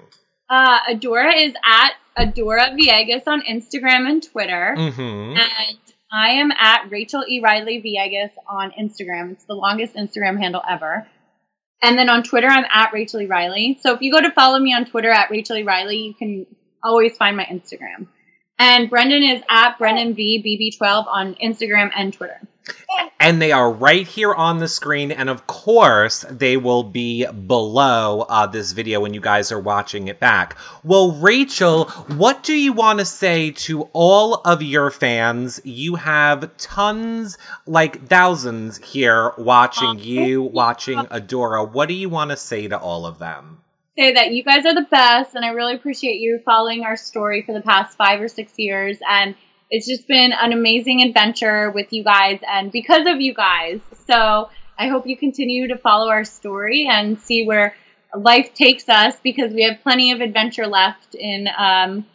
Uh, Adora is at Adora Villegas on Instagram and Twitter. Mm-hmm. And I am at Rachel E. Reilly Villegas on Instagram. It's the longest Instagram handle ever. And then on Twitter, I'm at Rachel E. Reilly. So if you go to follow me on Twitter at Rachel E. Reilly, you can always find my Instagram. And Brendon is at Brendon V BB12 on Instagram and Twitter. And they are right here on the screen, and of course, they will be below uh, this video when you guys are watching it back. Well, Rachel, what do you want to say to all of your fans? You have tons, like thousands here watching you, watching Adora. What do you want to say to all of them? say that you guys are the best, and I really appreciate you following our story for the past five or six years. And it's just been an amazing adventure with you guys, and because of you guys. So I hope you continue to follow our story and see where life takes us, because we have plenty of adventure left in um,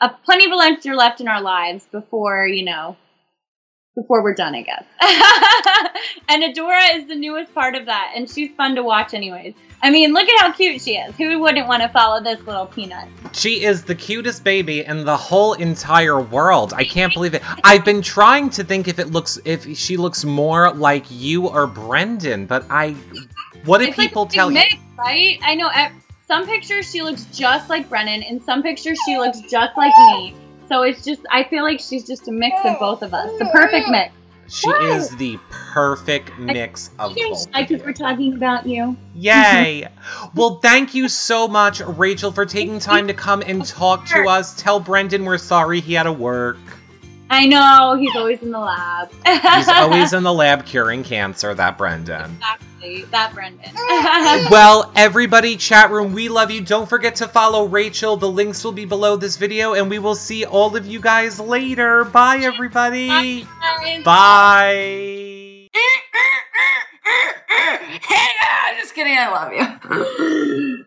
uh, plenty of adventure left in our lives before you know. Before we're done, I guess. and Adora is the newest part of that, and she's fun to watch, anyways. I mean, look at how cute she is. Who wouldn't want to follow this little peanut? She is the cutest baby in the whole entire world. I can't believe it. I've been trying to think if it looks if she looks more like you or Brendon, but I what did It's like people a big tell you? right? I know. At some pictures she looks just like Brendon. In some pictures she looks just like me. So it's just, I feel like she's just a mix of both of us. The perfect mix. She is the perfect mix of both. I of think you. we're talking about you. Yay! well, thank you so much, Rachel, for taking time to come and talk to us. Tell Brendon we're sorry he had to work. I know. He's always in the lab. He's always in the lab curing cancer, that Brendon. Exactly. That Brendon. Well, everybody, chat room, we love you. Don't forget to follow Rachel. The links will be below this video, and we will see all of you guys later. Bye, everybody. Bye. Bye. hey, ah, just kidding. I love you.